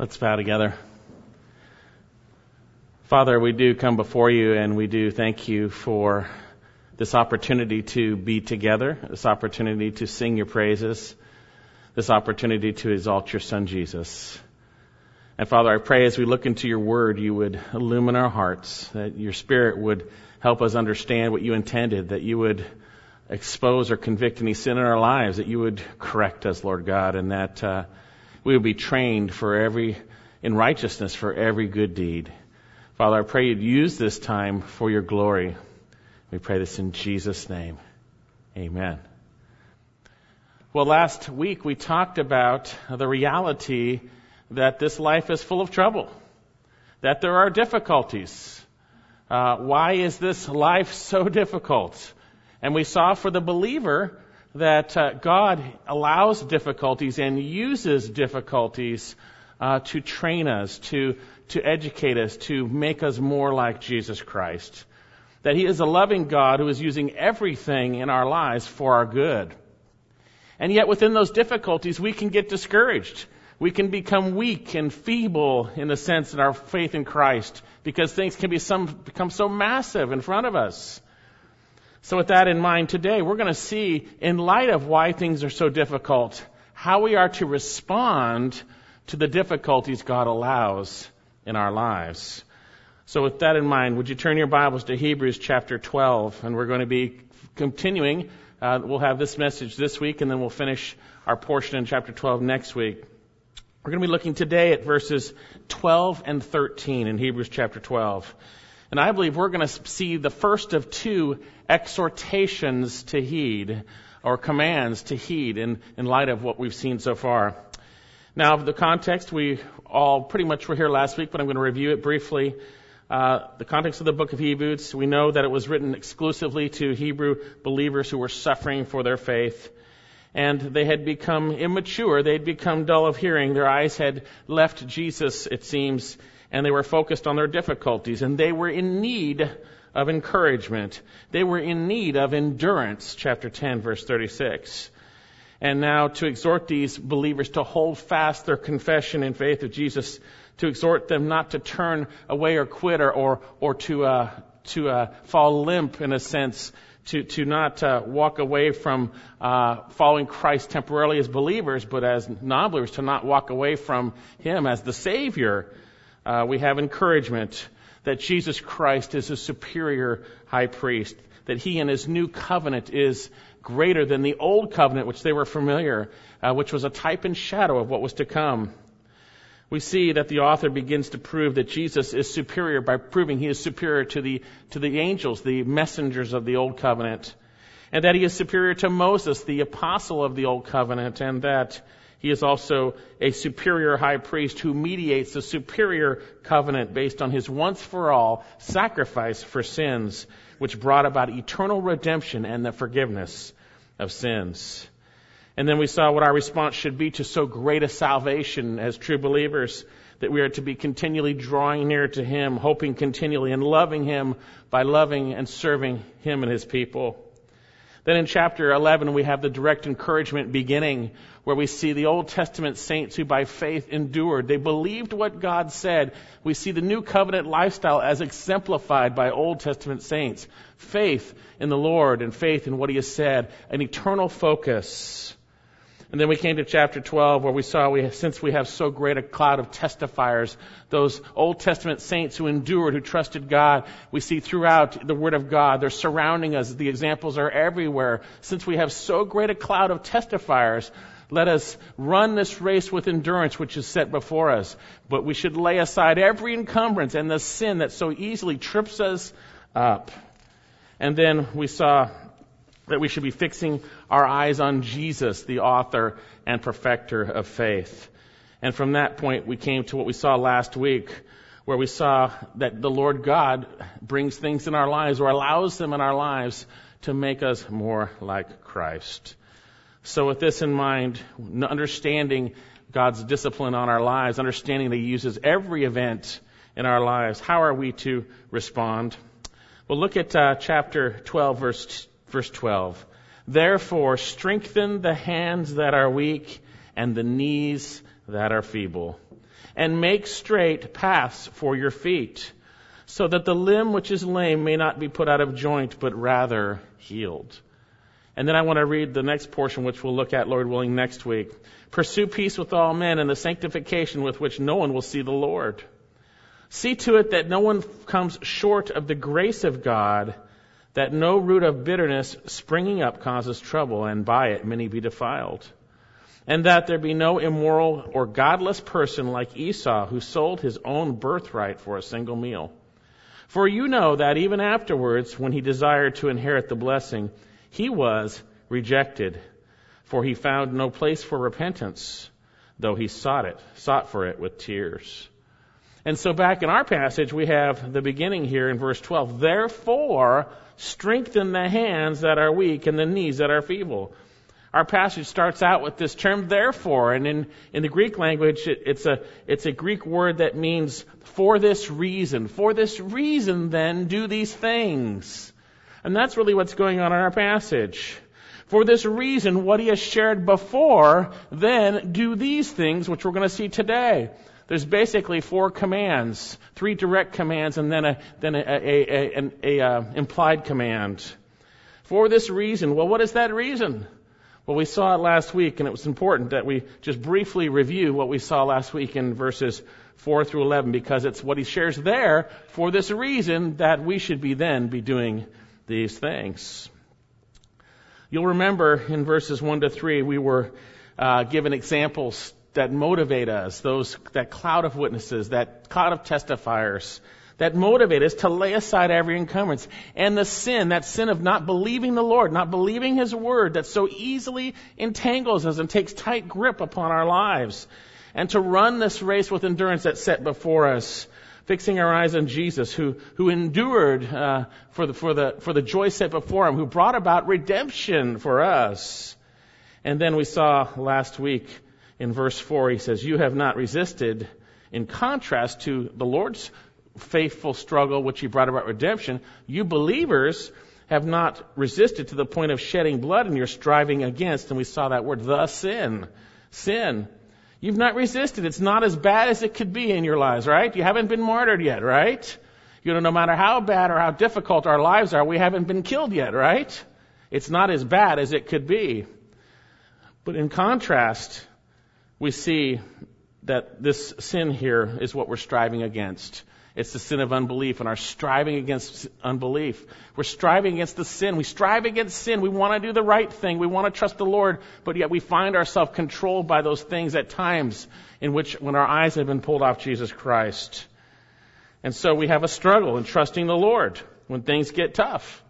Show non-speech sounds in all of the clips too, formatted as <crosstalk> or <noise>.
Let's bow together. Father, we do come before you and we do thank you for this opportunity to be together, this opportunity to sing your praises, this opportunity to exalt your Son Jesus. And Father, I pray as we look into your word, you would illumine our hearts, that your Spirit would help us understand what you intended, that you would expose or convict any sin in our lives, that you would correct us, Lord God, and that uh, we would be trained for every in righteousness for every good deed. Father, I pray you'd use this time for your glory. We pray this in Jesus' name. Amen. Well, last week we talked about the reality that this life is full of trouble, that there are difficulties. Uh, why is this life so <laughs> difficult? And we saw for the believer that uh, God allows difficulties and uses difficulties uh, to train us, to, to educate us, to make us more like Jesus Christ. That He is a loving God who is using everything in our lives for our good. And yet within those difficulties, we can get discouraged. We can become weak and feeble in the sense in our faith in Christ because things can be some, become so massive in front of us. So with that in mind today, we're going to see, in light of why things are so difficult, how we are to respond to the difficulties God allows in our lives. So with that in mind, would you turn your Bibles to Hebrews chapter 12, and we're going to be continuing. Uh, we'll have this message this week, and then we'll finish our portion in chapter 12 next week. We're going to be looking today at verses 12 and 13 in Hebrews chapter 12. And I believe we're going to see the first of two exhortations to heed, or commands to heed in, in light of what we've seen so far. Now, the context, we all pretty much were here last week, but I'm going to review it briefly. Uh, the context of the book of Hebrews, we know that it was written exclusively to Hebrew believers who were suffering for their faith. And they had become immature. They'd become dull of hearing. Their eyes had left Jesus, it seems, and they were focused on their difficulties, and they were in need of encouragement. They were in need of endurance, chapter 10, verse 36. And now to exhort these believers to hold fast their confession and faith of Jesus, to exhort them not to turn away or quit or, or, or to, uh, to uh, fall limp in a sense, to, to not uh, walk away from uh, following Christ temporarily as believers, but as non-believers, to not walk away from Him as the Savior uh, we have encouragement that Jesus Christ is a superior high priest, that he and his new covenant is greater than the old covenant which they were familiar, uh, which was a type and shadow of what was to come. We see that the author begins to prove that Jesus is superior by proving he is superior to the, to the angels, the messengers of the old covenant, and that he is superior to Moses, the apostle of the old covenant, and that he is also a superior high priest who mediates the superior covenant based on his once for all sacrifice for sins, which brought about eternal redemption and the forgiveness of sins. And then we saw what our response should be to so great a salvation as true believers, that we are to be continually drawing near to Him, hoping continually and loving Him by loving and serving Him and His people. Then in chapter 11, we have the direct encouragement beginning where we see the Old Testament saints who by faith endured. They believed what God said. We see the new covenant lifestyle as exemplified by Old Testament saints. Faith in the Lord and faith in what He has said, an eternal focus. And then we came to chapter 12 where we saw we, since we have so great a cloud of testifiers, those Old Testament saints who endured, who trusted God, we see throughout the Word of God, they're surrounding us. The examples are everywhere. Since we have so great a cloud of testifiers, let us run this race with endurance which is set before us. But we should lay aside every encumbrance and the sin that so easily trips us up. And then we saw that we should be fixing our eyes on Jesus, the author and perfecter of faith. And from that point, we came to what we saw last week, where we saw that the Lord God brings things in our lives or allows them in our lives to make us more like Christ. So with this in mind, understanding God's discipline on our lives, understanding that He uses every event in our lives, how are we to respond? Well, look at uh, chapter 12, verse Verse 12. Therefore, strengthen the hands that are weak and the knees that are feeble. and make straight paths for your feet, so that the limb which is lame may not be put out of joint, but rather healed. And then I want to read the next portion, which we'll look at, Lord willing, next week. Pursue peace with all men and the sanctification with which no one will see the Lord. See to it that no one comes short of the grace of God, that no root of bitterness springing up causes trouble, and by it many be defiled. And that there be no immoral or godless person like Esau, who sold his own birthright for a single meal. For you know that even afterwards, when he desired to inherit the blessing, he was rejected, for he found no place for repentance, though he sought it, sought for it with tears. And so back in our passage, we have the beginning here in verse 12. Therefore, strengthen the hands that are weak and the knees that are feeble. Our passage starts out with this term therefore, and in, in the Greek language, it, it's a, it's a Greek word that means for this reason. For this reason, then, do these things. And that's really what's going on in our passage. For this reason, what he has shared before, then do these things, which we're going to see today. There's basically four commands, three direct commands, and then a then a, a, a an a, uh, implied command. For this reason, well, what is that reason? Well, we saw it last week, and it was important that we just briefly review what we saw last week in verses 4 through 11, because it's what he shares there for this reason that we should be then be doing these things. You'll remember in verses 1 to 3, we were uh, given examples that motivate us, those, that cloud of witnesses, that cloud of testifiers, that motivate us to lay aside every encumbrance and the sin, that sin of not believing the Lord, not believing His word that so easily entangles us and takes tight grip upon our lives. And to run this race with endurance that's set before us, fixing our eyes on Jesus, who, who endured uh, for, the, for, the, for the joy set before Him, who brought about redemption for us. And then we saw last week in verse 4, he says, You have not resisted, in contrast to the Lord's faithful struggle, which he brought about redemption. You believers have not resisted to the point of shedding blood, and you're striving against, and we saw that word, the sin. Sin. You've not resisted. It's not as bad as it could be in your lives, right? You haven't been martyred yet, right? You know, no matter how bad or how difficult our lives are, we haven't been killed yet, right? It's not as bad as it could be. But in contrast, we see that this sin here is what we're striving against. It's the sin of unbelief and our striving against unbelief. We're striving against the sin. We strive against sin. We want to do the right thing. We want to trust the Lord, but yet we find ourselves controlled by those things at times in which when our eyes have been pulled off Jesus Christ. And so we have a struggle in trusting the Lord when things get tough.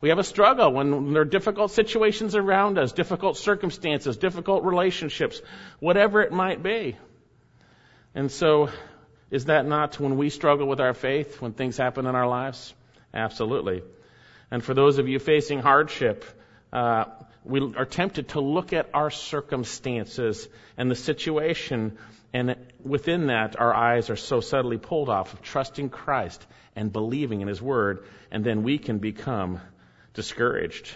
We have a struggle when there are difficult situations around us, difficult circumstances, difficult relationships, whatever it might be. And so, is that not when we struggle with our faith, when things happen in our lives? Absolutely. And for those of you facing hardship, uh, we are tempted to look at our circumstances and the situation, and within that, our eyes are so subtly pulled off of trusting Christ and believing in His Word, and then we can become discouraged.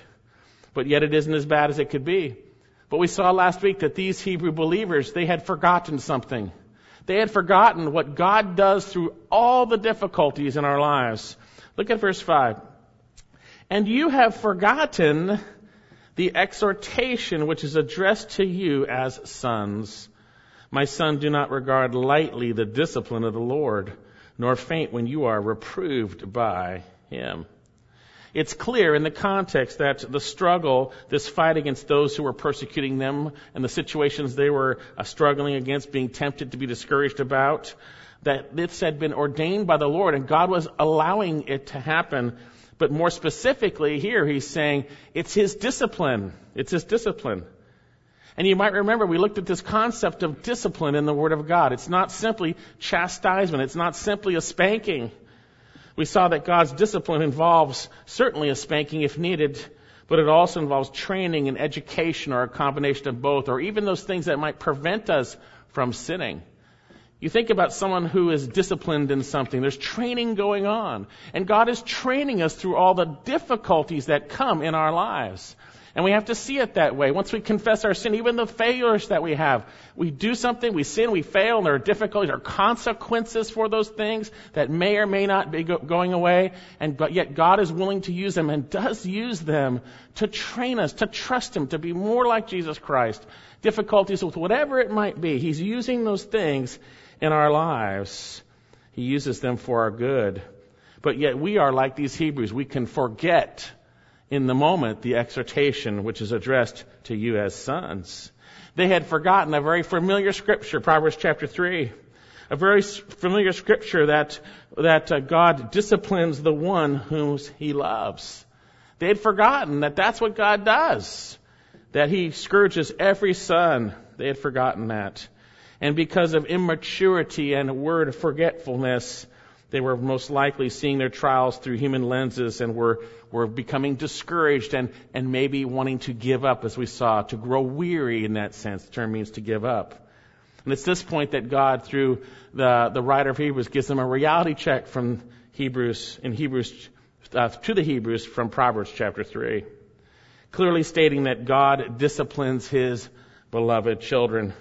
But yet it isn't as bad as it could be. But we saw last week that these Hebrew believers, they had forgotten something. They had forgotten what God does through all the difficulties in our lives. Look at verse 5. And you have forgotten the exhortation which is addressed to you as sons. My son, do not regard lightly the discipline of the Lord, nor faint when you are reproved by him. It's clear in the context that the struggle, this fight against those who were persecuting them and the situations they were uh, struggling against, being tempted to be discouraged about, that this had been ordained by the Lord and God was allowing it to happen. But more specifically here, he's saying it's his discipline. It's his discipline. And you might remember we looked at this concept of discipline in the Word of God. It's not simply chastisement. It's not simply a spanking. We saw that God's discipline involves certainly a spanking if needed, but it also involves training and education or a combination of both, or even those things that might prevent us from sinning. You think about someone who is disciplined in something. There's training going on. And God is training us through all the difficulties that come in our lives. And we have to see it that way. Once we confess our sin, even the failures that we have, we do something, we sin, we fail, and there are difficulties, there are consequences for those things that may or may not be go- going away. And but yet God is willing to use them and does use them to train us, to trust Him, to be more like Jesus Christ. Difficulties with whatever it might be, He's using those things in our lives. He uses them for our good. But yet we are like these Hebrews. We can forget in the moment the exhortation which is addressed to you as sons. They had forgotten a very familiar scripture, Proverbs chapter 3. A very familiar scripture that, that uh, God disciplines the one whom he loves. They had forgotten that that's what God does. That he scourges every son. They had forgotten that. And because of immaturity and word forgetfulness, they were most likely seeing their trials through human lenses and were, were becoming discouraged and, and maybe wanting to give up, as we saw, to grow weary in that sense. The term means to give up. And it's this point that God, through the, the writer of Hebrews, gives them a reality check from Hebrews, in Hebrews, uh, to the Hebrews from Proverbs chapter 3. Clearly stating that God disciplines His beloved children.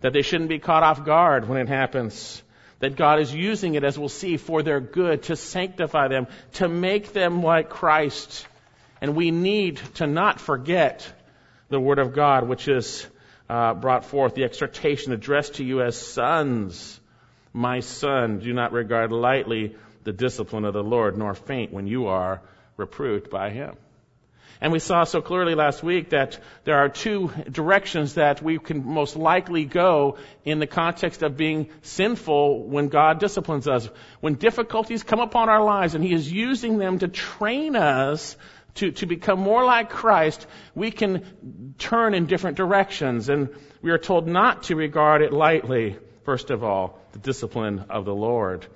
That they shouldn't be caught off guard when it happens that God is using it, as we'll see, for their good, to sanctify them, to make them like Christ. And we need to not forget the Word of God, which is uh, brought forth, the exhortation addressed to you as sons. My son, do not regard lightly the discipline of the Lord, nor faint when you are reproved by him. And we saw so clearly last week that there are two directions that we can most likely go in the context of being sinful when God disciplines us. When difficulties come upon our lives and He is using them to train us to, to become more like Christ, we can turn in different directions. And we are told not to regard it lightly, first of all, the discipline of the Lord.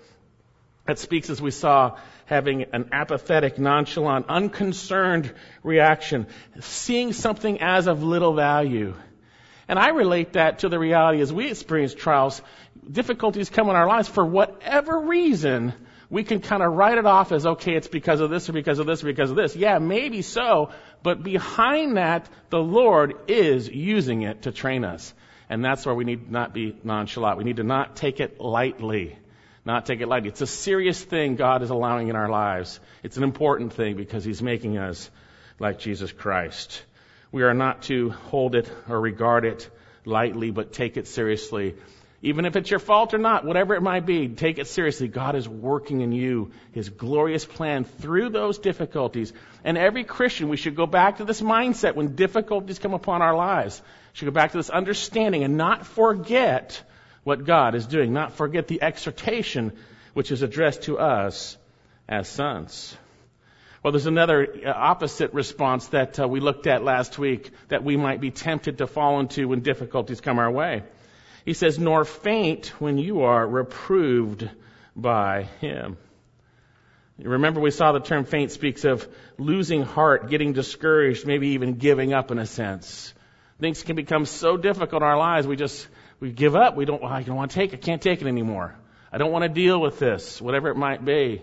That speaks, as we saw, having an apathetic, nonchalant, unconcerned reaction, seeing something as of little value. And I relate that to the reality as we experience trials, difficulties come in our lives for whatever reason, we can kind of write it off as, okay, it's because of this or because of this or because of this. Yeah, maybe so, but behind that, the Lord is using it to train us. And that's where we need not be nonchalant. We need to not take it lightly not take it lightly. It's a serious thing God is allowing in our lives. It's an important thing because He's making us like Jesus Christ. We are not to hold it or regard it lightly, but take it seriously. Even if it's your fault or not, whatever it might be, take it seriously. God is working in you His glorious plan through those difficulties. And every Christian, we should go back to this mindset when difficulties come upon our lives. We should go back to this understanding and not forget what God is doing, not forget the exhortation which is addressed to us as sons. Well, there's another uh, opposite response that uh, we looked at last week that we might be tempted to fall into when difficulties come our way. He says, nor faint when you are reproved by him. Remember we saw the term faint speaks of losing heart, getting discouraged, maybe even giving up in a sense. Things can become so difficult in our lives, we just we give up. We don't, I don't want to take. I can't take it anymore. I don't want to deal with this, whatever it might be.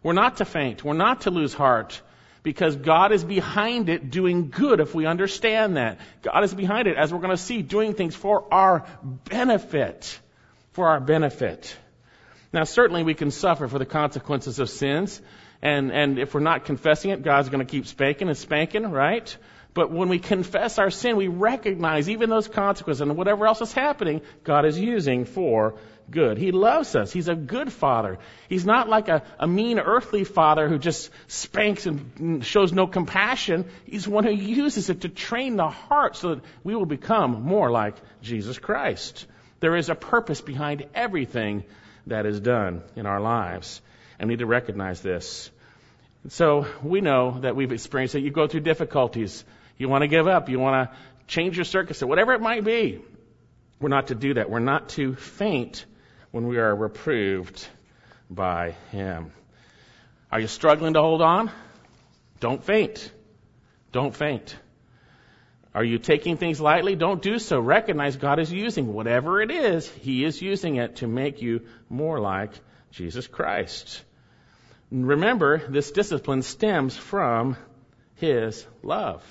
We're not to faint. We're not to lose heart because God is behind it doing good if we understand that. God is behind it, as we're going to see, doing things for our benefit. For our benefit. Now, certainly we can suffer for the consequences of sins. And, and if we're not confessing it, God's going to keep spanking and spanking, right? But when we confess our sin, we recognize even those consequences and whatever else is happening, God is using for good. He loves us. He's a good father. He's not like a, a mean earthly father who just spanks and shows no compassion. He's one who uses it to train the heart so that we will become more like Jesus Christ. There is a purpose behind everything that is done in our lives. And we need to recognize this. So we know that we've experienced that you go through difficulties. You want to give up. You want to change your circus, whatever it might be. We're not to do that. We're not to faint when we are reproved by Him. Are you struggling to hold on? Don't faint. Don't faint. Are you taking things lightly? Don't do so. Recognize God is using whatever it is, He is using it to make you more like Jesus Christ. Remember, this discipline stems from His love.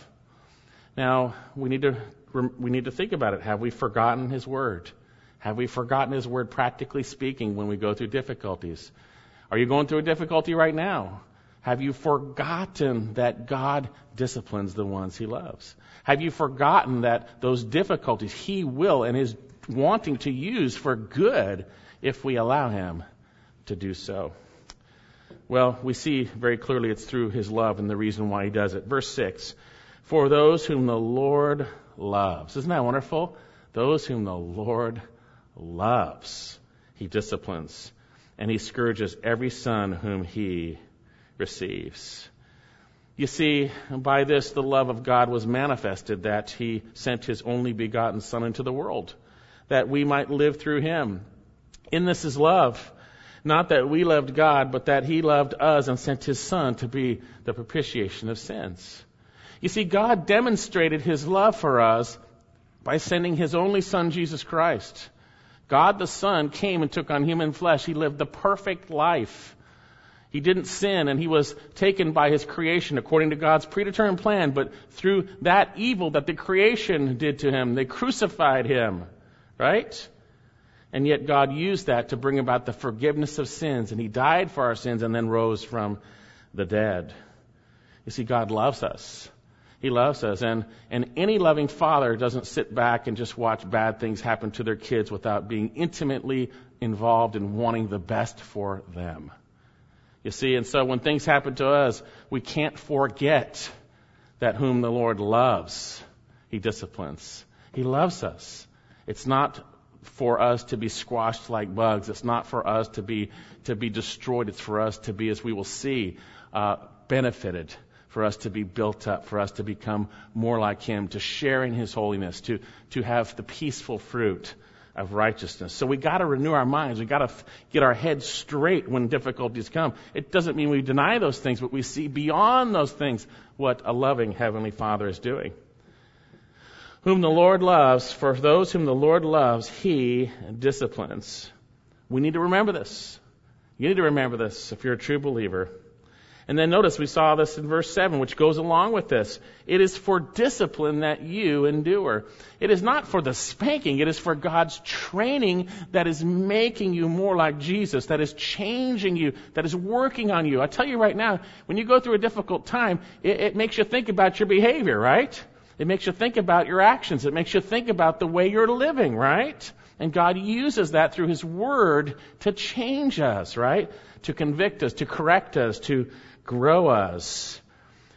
Now, we need to, we need to think about it. Have we forgotten His Word? Have we forgotten His Word practically speaking when we go through difficulties? Are you going through a difficulty right now? Have you forgotten that God disciplines the ones He loves? Have you forgotten that those difficulties He will and is wanting to use for good if we allow Him to do so? Well, we see very clearly it's through His love and the reason why He does it. Verse 6 For those whom the Lord loves. Isn't that wonderful? Those whom the Lord loves, He disciplines, and He scourges every son whom He receives. You see, by this the love of God was manifested that he sent his only begotten Son into the world, that we might live through him. In this is love. Not that we loved God, but that he loved us and sent his Son to be the propitiation of sins. You see, God demonstrated his love for us by sending his only Son, Jesus Christ. God the Son came and took on human flesh. He lived the perfect life. He didn't sin and he was taken by his creation according to God's predetermined plan, but through that evil that the creation did to him, they crucified him, right? And yet God used that to bring about the forgiveness of sins and he died for our sins and then rose from the dead. You see, God loves us. He loves us. And, and any loving father doesn't sit back and just watch bad things happen to their kids without being intimately involved in wanting the best for them. You see, and so when things happen to us, we can't forget that whom the Lord loves, He disciplines. He loves us. It's not for us to be squashed like bugs. It's not for us to be to be destroyed. It's for us to be, as we will see, uh, benefited. For us to be built up, for us to become more like Him, to share in His holiness, to to have the peaceful fruit of righteousness. So we got to renew our minds. We got to f- get our heads straight when difficulties come. It doesn't mean we deny those things, but we see beyond those things what a loving heavenly Father is doing. Whom the Lord loves, for those whom the Lord loves, He disciplines. We need to remember this. You need to remember this if you're a true believer. And then notice we saw this in verse 7, which goes along with this. It is for discipline that you endure. It is not for the spanking, it is for God's training that is making you more like Jesus, that is changing you, that is working on you. I tell you right now, when you go through a difficult time, it, it makes you think about your behavior, right? It makes you think about your actions. It makes you think about the way you're living, right? And God uses that through His Word to change us, right? To convict us, to correct us, to grow us.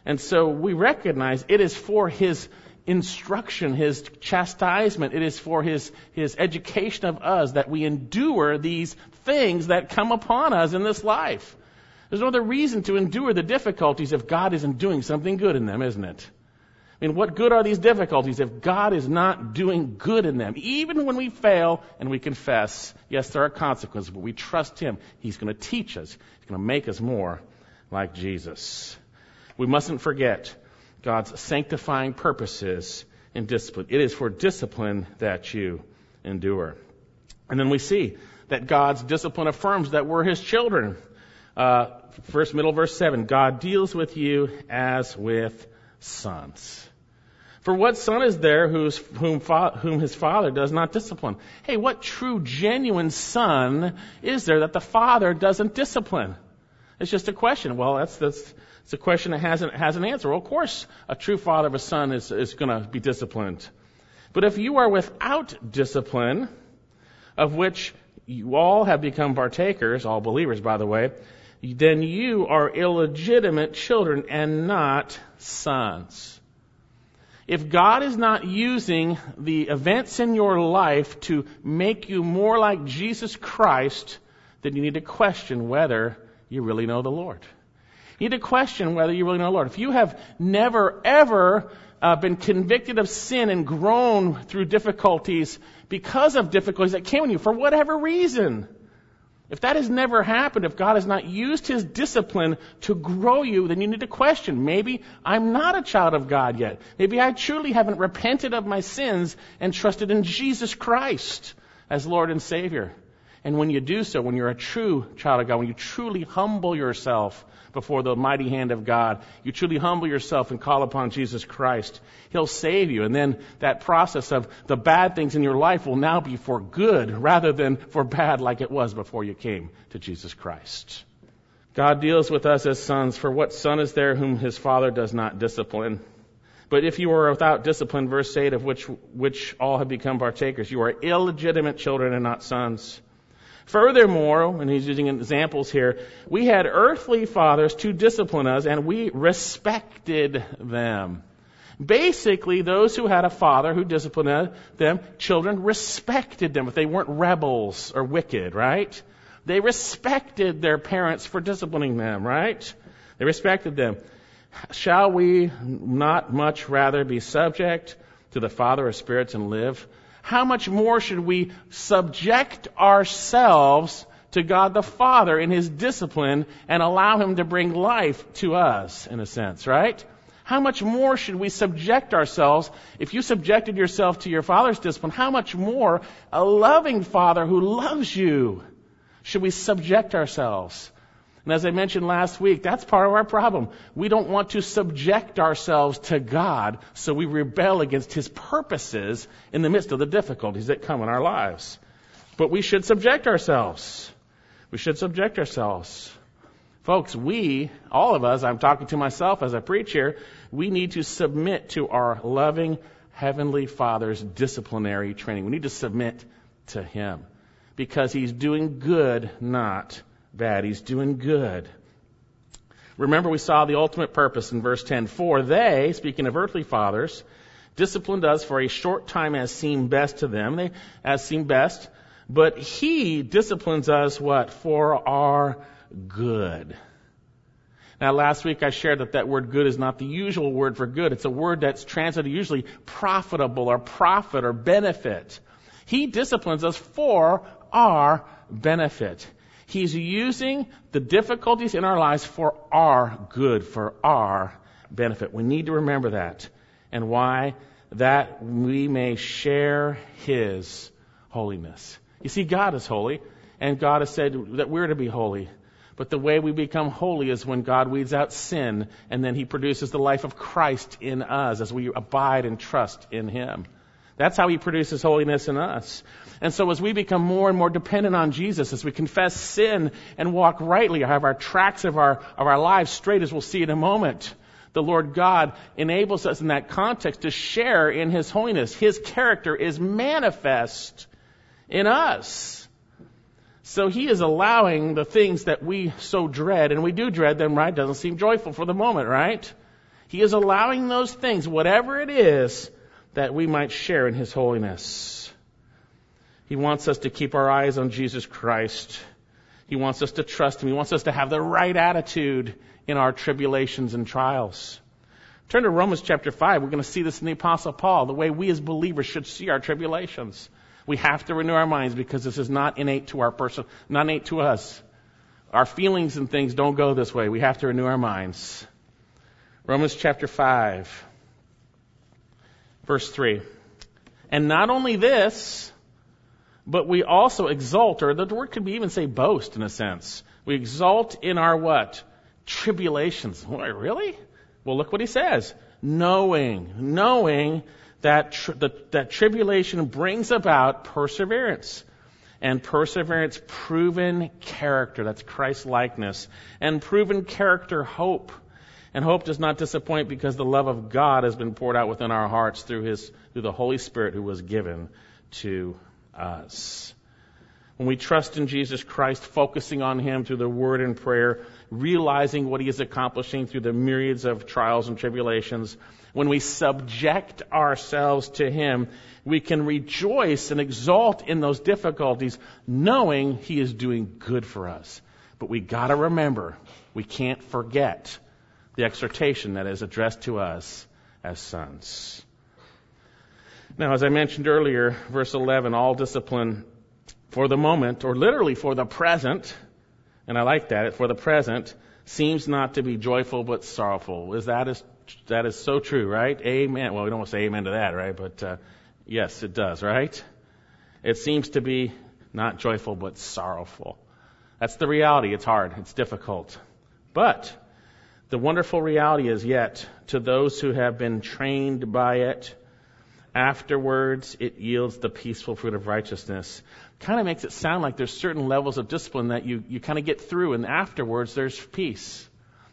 And so we recognize it is for His instruction, His chastisement, it is for His, His education of us that we endure these things that come upon us in this life. There's no other reason to endure the difficulties if God isn't doing something good in them, isn't it? I mean, what good are these difficulties if God is not doing good in them? Even when we fail and we confess, yes, there are consequences, but we trust Him. He's going to teach us. He's going to make us more like Jesus. We mustn't forget God's sanctifying purposes in discipline. It is for discipline that you endure. And then we see that God's discipline affirms that we're His children. Uh, first, middle verse 7 God deals with you as with sons. For what son is there whom, fa- whom his father does not discipline? Hey, what true, genuine son is there that the father doesn't discipline? It's just a question. Well, that's, that's, it's a question that has an, has an answer. Well, of course, a true father of a son is, is going to be disciplined. But if you are without discipline, of which you all have become partakers, all believers, by the way, then you are illegitimate children and not sons. If God is not using the events in your life to make you more like Jesus Christ, then you need to question whether you really know the Lord. You need to question whether you really know the Lord. If you have never, ever uh, been convicted of sin and grown through difficulties because of difficulties that came on you for whatever reason, if that has never happened, if God has not used His discipline to grow you, then you need to question. Maybe I'm not a child of God yet. Maybe I truly haven't repented of my sins and trusted in Jesus Christ as Lord and Savior. And when you do so, when you're a true child of God, when you truly humble yourself before the mighty hand of God, you truly humble yourself and call upon Jesus Christ, He'll save you. And then that process of the bad things in your life will now be for good rather than for bad like it was before you came to Jesus Christ. God deals with us as sons, for what son is there whom his father does not discipline? But if you are without discipline, verse 8, of which, which all have become partakers, you are illegitimate children and not sons. Furthermore, and he's using examples here, we had earthly fathers to discipline us and we respected them. Basically, those who had a father who disciplined uh, them, children respected them if they weren't rebels or wicked, right? They respected their parents for disciplining them, right? They respected them. Shall we not much rather be subject to the Father of spirits and live? How much more should we subject ourselves to God the Father in His discipline and allow Him to bring life to us, in a sense, right? How much more should we subject ourselves? If you subjected yourself to your Father's discipline, how much more a loving Father who loves you should we subject ourselves? And as I mentioned last week, that's part of our problem. We don't want to subject ourselves to God, so we rebel against His purposes in the midst of the difficulties that come in our lives. But we should subject ourselves. We should subject ourselves. Folks, we, all of us, I'm talking to myself as I preach here, we need to submit to our loving Heavenly Father's disciplinary training. We need to submit to Him because He's doing good, not bad. He's doing good. Remember, we saw the ultimate purpose in verse 10. For they, speaking of earthly fathers, disciplined us for a short time as seemed best to them, they, as seemed best, but he disciplines us what? For our good. Now, last week I shared that that word good is not the usual word for good. It's a word that's translated usually profitable or profit or benefit. He disciplines us for our benefit. He's using the difficulties in our lives for our good, for our benefit. We need to remember that. And why? That we may share His holiness. You see, God is holy, and God has said that we're to be holy. But the way we become holy is when God weeds out sin, and then He produces the life of Christ in us as we abide and trust in Him. That's how He produces holiness in us. And so as we become more and more dependent on Jesus, as we confess sin and walk rightly, have our tracks of our, of our lives straight, as we'll see in a moment, the Lord God enables us in that context to share in His holiness. His character is manifest in us. So He is allowing the things that we so dread, and we do dread them, right? Doesn't seem joyful for the moment, right? He is allowing those things, whatever it is, that we might share in His holiness. He wants us to keep our eyes on Jesus Christ. He wants us to trust Him. He wants us to have the right attitude in our tribulations and trials. Turn to Romans chapter 5. We're going to see this in the Apostle Paul, the way we as believers should see our tribulations. We have to renew our minds because this is not innate to our person, not innate to us. Our feelings and things don't go this way. We have to renew our minds. Romans chapter 5, verse 3. And not only this, but we also exult, or the word could be even say boast in a sense. We exult in our what? Tribulations. <laughs> Really? Well, look what he says. Knowing, knowing that, tr- that, that tribulation brings about perseverance. And perseverance, proven character. That's Christ likeness. And proven character, hope. And hope does not disappoint because the love of God has been poured out within our hearts through his, through the Holy Spirit who was given to us. When we trust in Jesus Christ, focusing on Him through the Word and prayer, realizing what He is accomplishing through the myriads of trials and tribulations, when we subject ourselves to Him, we can rejoice and exult in those difficulties, knowing He is doing good for us. But we gotta remember, we can't forget the exhortation that is addressed to us as sons. Now, as I mentioned earlier, verse 11, all discipline for the moment, or literally for the present, and I like that, for the present, seems not to be joyful but sorrowful. Is that is, that is so true, right? Amen. Well, we don't want to say amen to that, right? But, uh, yes, it does, right? It seems to be Not joyful, but sorrowful. That's the reality. It's hard. It's difficult. But the wonderful reality is yet to those who have been trained by it, afterwards it yields the peaceful fruit of righteousness. Kind of makes it sound like there's certain levels of discipline that you, you kind of get through and afterwards there's peace.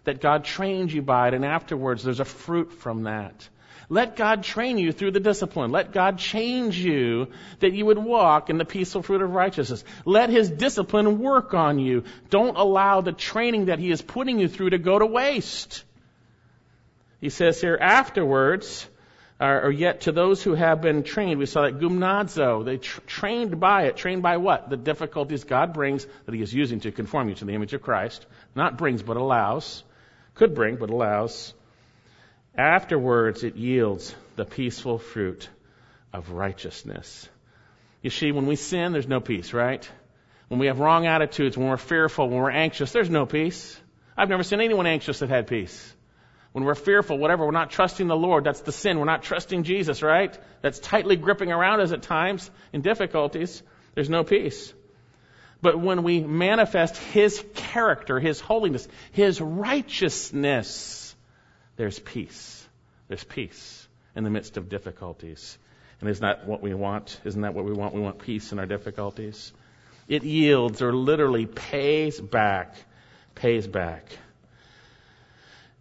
That God trains you by it and afterwards there's a fruit from that. Let God train you through the discipline. Let God change you that you would walk in the peaceful fruit of righteousness. Let His discipline work on you. Don't allow the training that He is putting you through to go to waste. He says here, afterwards, or yet to those who have been trained, we saw that gymnazo, they tr- trained by it. Trained by what? The difficulties God brings that He is using to conform you to the image of Christ. Not brings, but allows. Could bring, but allows. Afterwards, it yields the peaceful fruit of righteousness. You see, when we sin, there's no peace, right? When we have wrong attitudes, when we're fearful, when we're anxious, there's no peace. I've never seen anyone anxious that had peace. When we're fearful, whatever, we're not trusting the Lord. That's the sin. We're not trusting Jesus, right? That's tightly gripping around us at times in difficulties. There's no peace. But when we manifest His character, His holiness, His righteousness, there's peace. There's peace in the midst of difficulties. And isn't that what we want? Isn't that what we want? We want peace in our difficulties. It yields or literally pays back, pays back.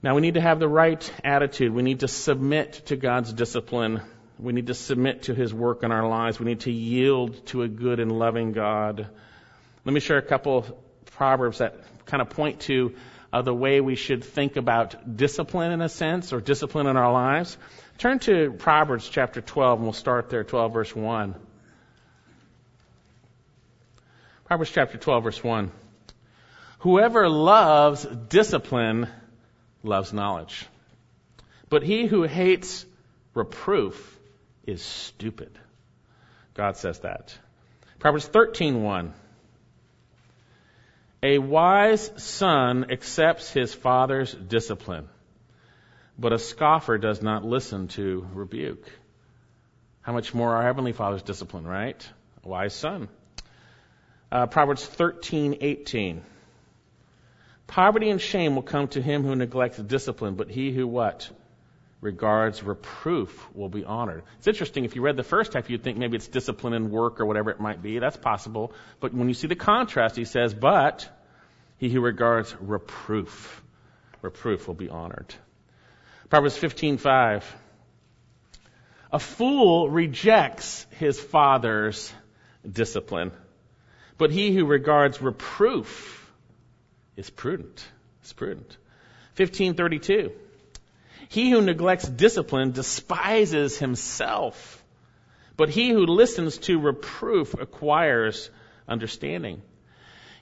Now we need to have the right attitude. We need to submit to God's discipline. We need to submit to His work in our lives. We need to yield to a good and loving God. Let me share a couple of proverbs that kind of point to uh, the way we should think about discipline in a sense, or discipline in our lives. Turn to Proverbs chapter 12, and we'll start there, 12 verse 1. Proverbs chapter 12 verse 1. Whoever loves discipline loves knowledge. But he who hates reproof is stupid. God says that. Proverbs 13:1. A wise son accepts his father's discipline, but a scoffer does not listen to rebuke. How much more our Heavenly Father's discipline, right? A wise son. Uh, Proverbs 13:18. Poverty and shame will come to him who neglects discipline, but he who what? Regards reproof will be honored. It's interesting, if you read the first half, you'd think maybe it's discipline in work or whatever it might be. That's possible. But when you see the contrast, he says, but he who regards reproof, reproof will be honored. Proverbs 15:5. A fool rejects his father's discipline, but he who regards reproof is prudent. Is prudent. 1532. He who neglects discipline despises himself, but he who listens to reproof acquires understanding.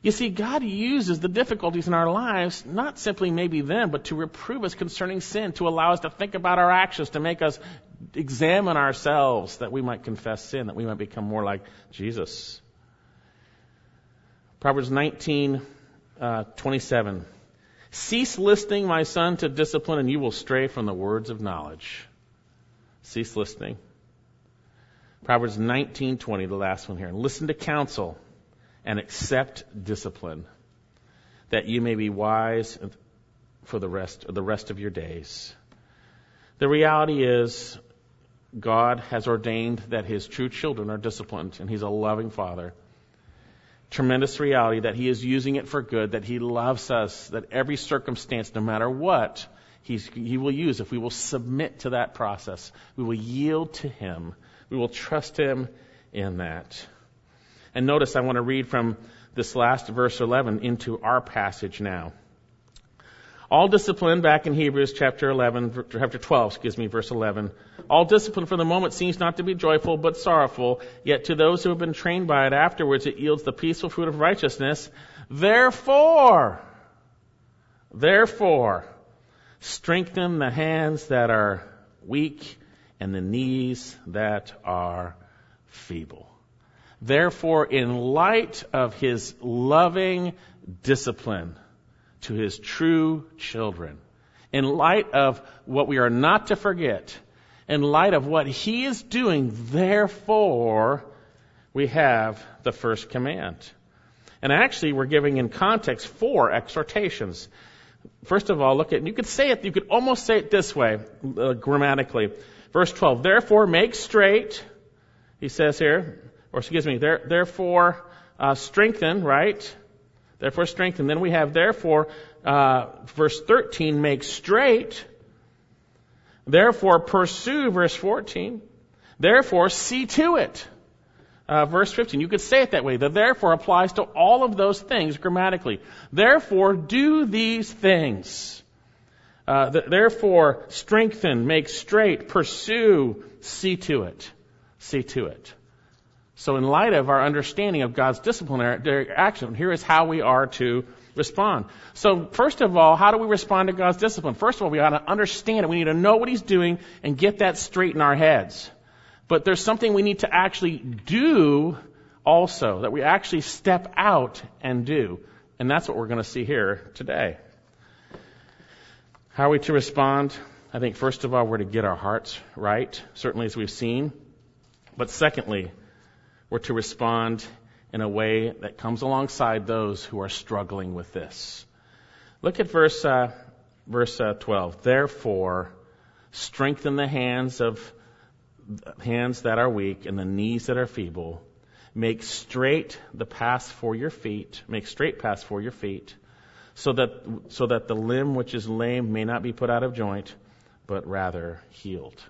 You see, God uses the difficulties in our lives, not simply maybe then, but to reprove us concerning sin, to allow us to think about our actions, to make us examine ourselves, that we might confess sin, that we might become more like Jesus. Proverbs 19, uh, 27. Cease listening, my son, to discipline, and you will stray from the words of knowledge. Cease listening. Proverbs 19:20, the last one here. Listen to counsel and accept discipline, that you may be wise for the rest the rest of your days. The reality is God has ordained that his true children are disciplined and he's a loving father. Tremendous reality that he is using it for good, that he loves us, that every circumstance, no matter what, he's, he will use if we will submit to that process. We will yield to him. We will trust him in that. And notice I want to read from this last verse 11 into our passage now. All discipline, back in Hebrews chapter 11, chapter 12, excuse me, verse 11. All discipline for the moment seems not to be joyful, but sorrowful. Yet to those who have been trained by it afterwards, it yields the peaceful fruit of righteousness. Therefore, therefore, strengthen the hands that are weak and the knees that are feeble. Therefore, in light of his loving discipline to his true children, in light of what we are not to forget, in light of what he is doing, therefore, we have the first command. And actually, we're giving in context four exhortations. First of all, look at, you could say it, you could almost say it this way, uh, grammatically. Verse 12, therefore make straight, he says here, or excuse me, there, therefore uh, strengthen, right? Therefore strengthen. Then we have therefore, uh, verse 13, make straight. Therefore pursue, verse 14. Therefore see to it. Uh, verse 15. You could say it that way. The therefore applies to all of those things grammatically. Therefore do these things. Uh, th- therefore strengthen, make straight, pursue, see to it. See to it. So, in light of our understanding of God's disciplinary action, here is how we are to respond. So, first of all, how do we respond to God's discipline? First of all, we got to understand it. We need to know what He's doing and get that straight in our heads. But there's something we need to actually do also, that we actually step out and do. And that's what we're going to see here today. How are we to respond? I think first of all, we're to get our hearts right, certainly as we've seen. But secondly, we're to respond in a way that comes alongside those who are struggling with this. Look at verse uh, verse uh, 12. Therefore, strengthen the hands of hands that are weak and the knees that are feeble. Make straight the path for your feet. Make straight paths for your feet, so that so that the limb which is lame may not be put out of joint, but rather healed.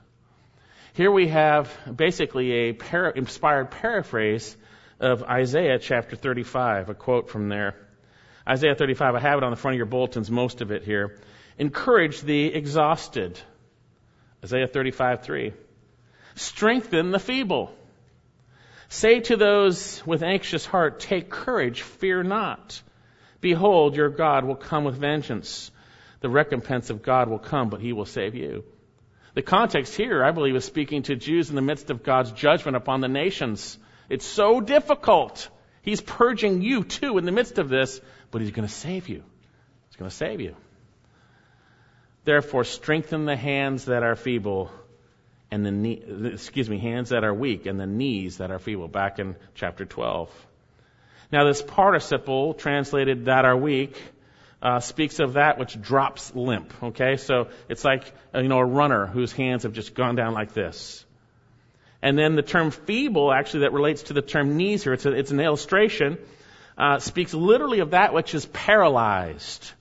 Here we have basically a para- inspired paraphrase of Isaiah chapter 35, a quote from there. Isaiah 35, I have it on the front of your bulletins, most of it here. Encourage the exhausted. Isaiah 35, 3. Strengthen the feeble. Say to those with anxious heart, take courage, fear not. Behold, your God will come with vengeance. The recompense of God will come, but he will save you. The context here, I believe, is speaking to Jews in the midst of God's judgment upon the nations. It's so difficult. He's purging you too in the midst of this, but He's going to save you. He's going to save you. Therefore, strengthen the hands that are feeble and the knee, excuse me, hands that are weak and the knees that are feeble. Back in chapter 12. Now, this participle translated that are weak uh, speaks of that which drops limp. Okay, so it's like uh, you know a runner whose hands have just gone down like this. And then the term feeble, actually, that relates to the term knees here. It's, a, it's an illustration. Uh, speaks literally of that which is paralyzed.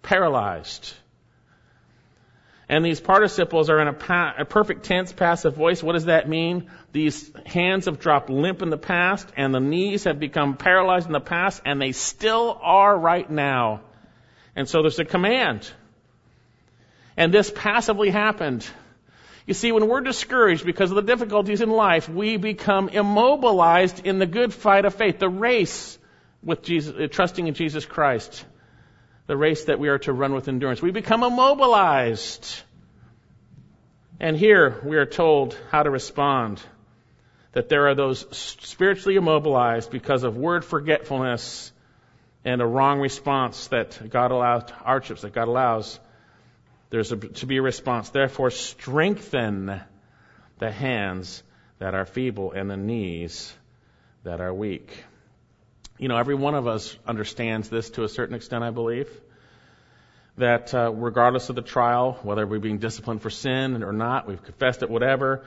Paralyzed. And these participles are in a, pa- a, perfect tense passive voice. What does that mean? These hands have dropped limp in the past, and the knees have become paralyzed in the past, and they still are right now. And so there's a command. And this passively happened. You see, when we're discouraged because of the difficulties in life, we become immobilized in the good fight of faith, the race with Jesus, uh, trusting in Jesus Christ, the race that we are to run with endurance. We become immobilized. And here we are told how to respond. That there are those spiritually immobilized because of word forgetfulness and a wrong response that God allows, hardships that God allows, there's a, to be a response. Therefore, strengthen the hands that are feeble and the knees that are weak. You know, every one of us understands this to a certain extent, I believe. That uh, regardless of the trial, whether we're being disciplined for sin or not, we've confessed it, whatever,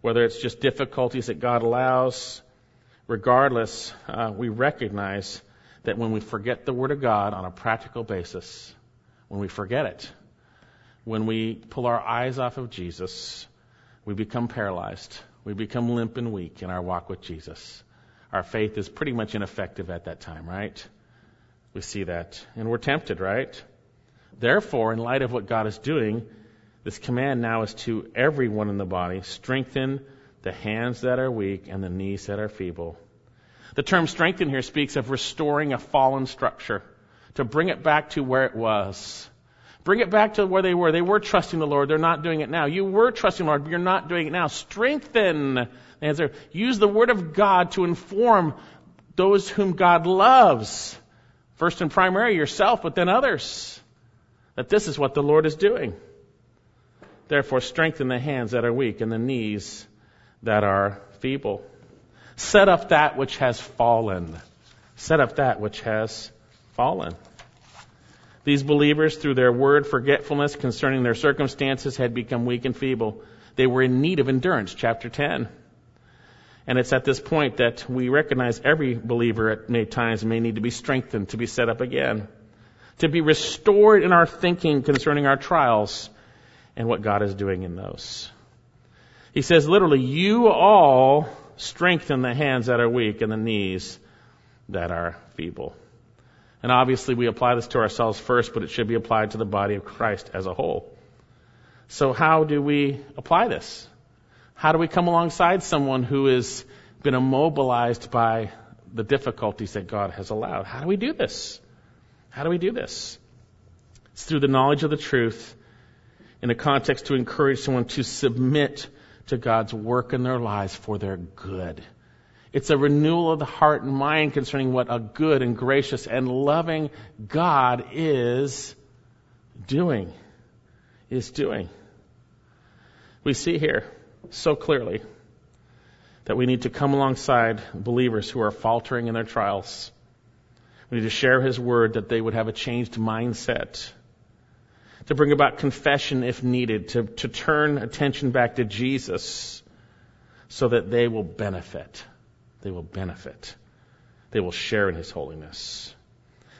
whether it's just difficulties that God allows, regardless, uh, we recognize that when we forget the Word of God on a practical basis, when we forget it, when we pull our eyes off of Jesus, we become paralyzed. We become limp and weak in our walk with Jesus. Our faith is pretty much ineffective at that time, right? We see that. And we're tempted, right? Therefore, in light of what God is doing, this command now is to everyone in the body strengthen the hands that are weak and the knees that are feeble. The term strengthen here speaks of restoring a fallen structure, to bring it back to where it was. Bring it back to where they were. They were trusting the Lord. They're not doing it now. You were trusting the Lord, but you're not doing it now. Strengthen the answer. Use the Word of God to inform those whom God loves. First and primary, yourself, but then others. That this is what the Lord is doing. Therefore, strengthen the hands that are weak and the knees that are feeble. Set up that which has fallen. Set up that which has fallen. These believers, through their word forgetfulness concerning their circumstances, had become weak and feeble. They were in need of endurance, chapter 10. And it's at this point that we recognize every believer at many times may need to be strengthened to be set up again, to be restored in our thinking concerning our trials and what God is doing in those. He says literally, you all strengthen the hands that are weak and the knees that are feeble. And obviously we apply this to ourselves first, but it should be applied to the body of Christ as a whole. So how do we apply this? How do we come alongside someone who has been immobilized by the difficulties that God has allowed? How do we do this? How do we do this? It's through the knowledge of the truth in a context to encourage someone to submit to God's work in their lives for their good. It's a renewal of the heart and mind concerning what a good and gracious and loving God is doing. Is doing. We see here so clearly that we need to come alongside believers who are faltering in their trials. We need to share His word that they would have a changed mindset, to bring about confession if needed, to, to turn attention back to Jesus so that they will benefit. They will benefit. They will share in His holiness.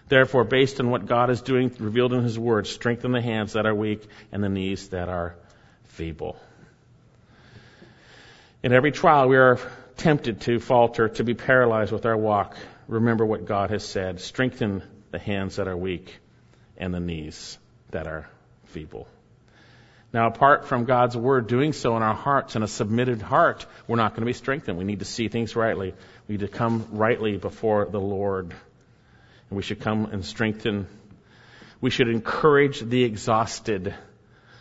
Therefore, based on what God is doing revealed in His word, strengthen the hands that are weak and the knees that are feeble. In every trial, we are tempted to falter, to be paralyzed with our walk. Remember what God has said. Strengthen the hands that are weak and the knees that are feeble. Now, apart from God's word doing so in our hearts and a submitted heart, we're not going to be strengthened. We need to see things rightly. We need to come rightly before the Lord. And we should come and strengthen. We should encourage the exhausted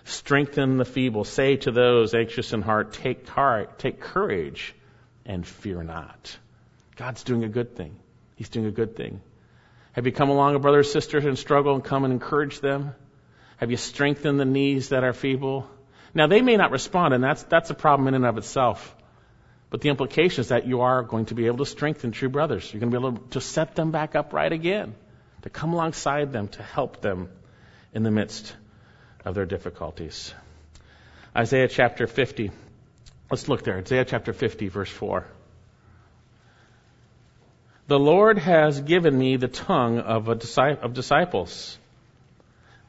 Strengthen the feeble. Say to those anxious in heart, take heart, take courage, and fear not. God's doing a good thing. He's doing a good thing. Have you come along with brothers, sisters in struggle and come and encourage them? Have you strengthened the knees that are feeble? Now they may not respond, and that's that's a problem in and of itself. But the implication is that you are going to be able to strengthen true brothers. You're going to be able to set them back upright again, to come alongside them, to help them in the midst of their difficulties. Isaiah chapter 50. Let's look there. Isaiah chapter 50, verse 4. The Lord has given me the tongue of, a, of disciples,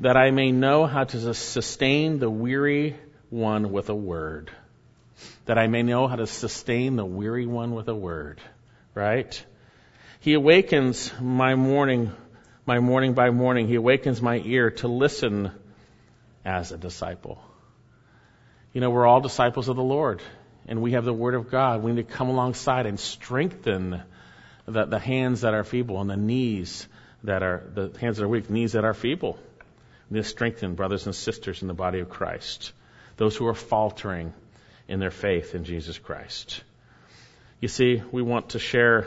that I may know how to sustain the weary one with a word. That I may know how to sustain the weary one with a word. Right? He awakens my morning, my morning by morning. He awakens my ear to listen as a disciple. You know, we're all disciples of the Lord, and we have the Word of God. We need to come alongside and strengthen the, the hands that are feeble and the knees that are, the hands that are weak, knees that are feeble. To strengthen brothers and sisters in the body of Christ, those who are faltering in their faith in Jesus Christ. You see, we want to share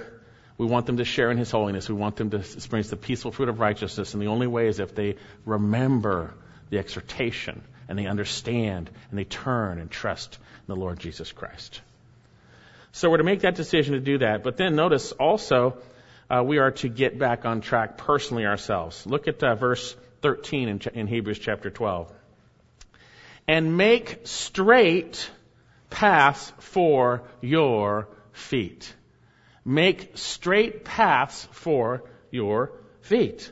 we want them to share in His holiness. We want them to experience the peaceful fruit of righteousness. And the only way is if they remember the exhortation and they understand and they turn and trust in the Lord Jesus Christ. So we're to make that decision to do that. But then notice also, uh, we are to get back on track personally ourselves. Look at uh, verse 13 in, in Hebrews chapter 12. And make straight paths for your feet. Make straight paths for your feet.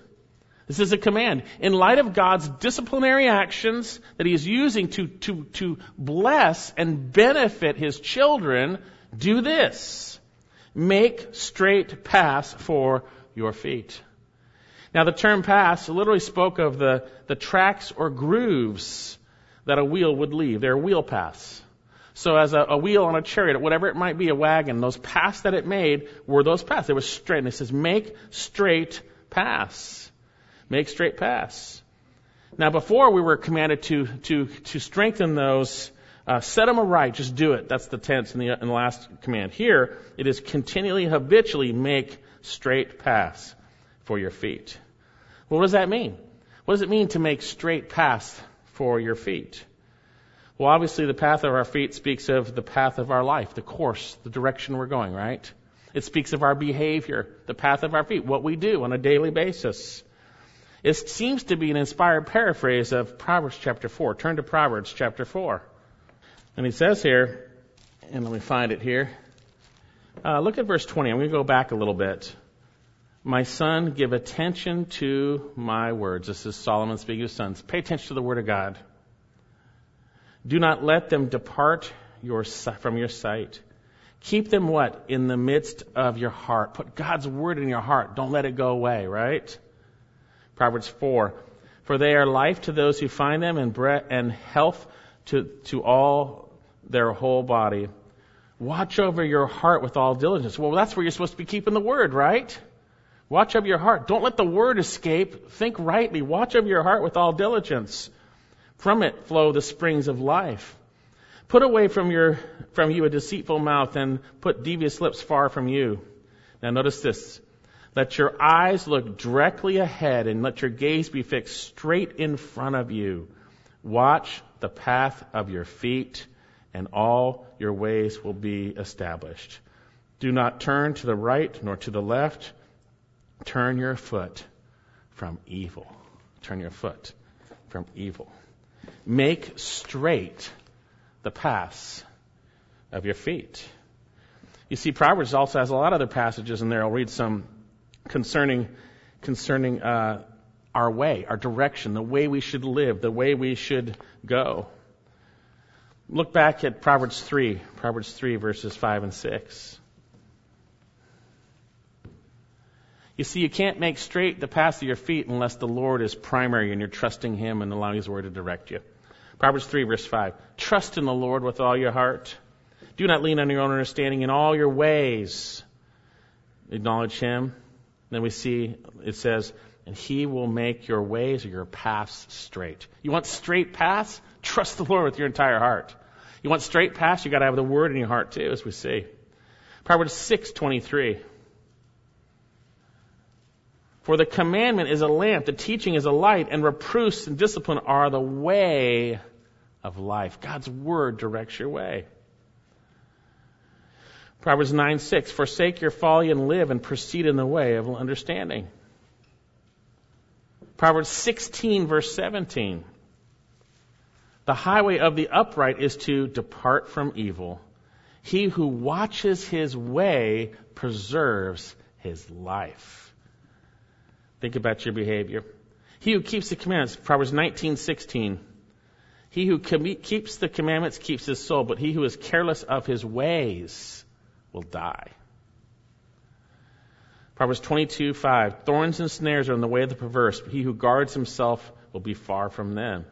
This is a command. In light of God's disciplinary actions that He is using to, to, to bless and benefit His children, do this. Make straight paths for your feet. Now the term pass literally spoke of the, the tracks or grooves that a wheel would leave. They're wheel paths. So as a, a, wheel on a chariot, whatever it might be, a wagon, those paths that it made were those paths. They were straight. And it says, make straight paths. Make straight paths. Now, before we were commanded to, to, to strengthen those, uh, set them aright, just do it. That's the tense in the, in the last command. Here, it is continually, habitually make straight paths for your feet. What does that mean? What does it mean to make straight paths for your feet? Well, obviously, the path of our feet speaks of the path of our life, the course, the direction we're going, right? It speaks of our behavior, the path of our feet, what we do on a daily basis. It seems to be an inspired paraphrase of Proverbs chapter 4. Turn to Proverbs chapter 4. And he says here, and let me find it here. Uh, look at verse 20. I'm going to go back a little bit. My son, give attention to my words. This is Solomon speaking to his sons. Pay attention to the word of God. Do not let them depart your, from your sight. Keep them what? In the midst of your heart. Put God's word in your heart. Don't let it go away, right? Proverbs 4. For they are life to those who find them and, breath, and health to, to all their whole body. Watch over your heart with all diligence. Well, that's where you're supposed to be keeping the word, right? Watch over your heart. Don't let the word escape. Think rightly. Watch over your heart with all diligence. From it flow the springs of life. Put away from your from you a deceitful mouth and put devious lips far from you. Now notice this. Let your eyes look directly ahead and let your gaze be fixed straight in front of you. Watch the path of your feet and all your ways will be established. Do not turn to the right nor to the left. Turn your foot from evil. Turn your foot from evil. Make straight the paths of your feet. You see, Proverbs also has a lot of other passages in there. I'll read some concerning concerning uh, our way, our direction, the way we should live, the way we should go. Look back at Proverbs 3, Proverbs 3, verses 5 and 6. You see, you can't make straight the path of your feet unless the Lord is primary and you're trusting Him and allowing His Word to direct you. Proverbs 3, verse 5. Trust in the Lord with all your heart. Do not lean on your own understanding in all your ways. Acknowledge Him. Then we see it says, and He will make your ways or your paths straight. You want straight paths? Trust the Lord with your entire heart. You want straight paths? You got to have the Word in your heart too, as we see. Proverbs 6:23. For the commandment is a lamp, the teaching is a light, and reproofs and discipline are the way of life. God's word directs your way. Proverbs 9 6, forsake your folly and live and proceed in the way of understanding. Proverbs 16 verse 17. The highway of the upright is to depart from evil. He who watches his way preserves his life. Think about your behavior. He who keeps the commandments, Proverbs 19:16. He who keeps the commandments keeps his soul, but he who is careless of his ways will die. Proverbs 22:5. Thorns and snares are in the way of the perverse, but he who guards himself will be far from them.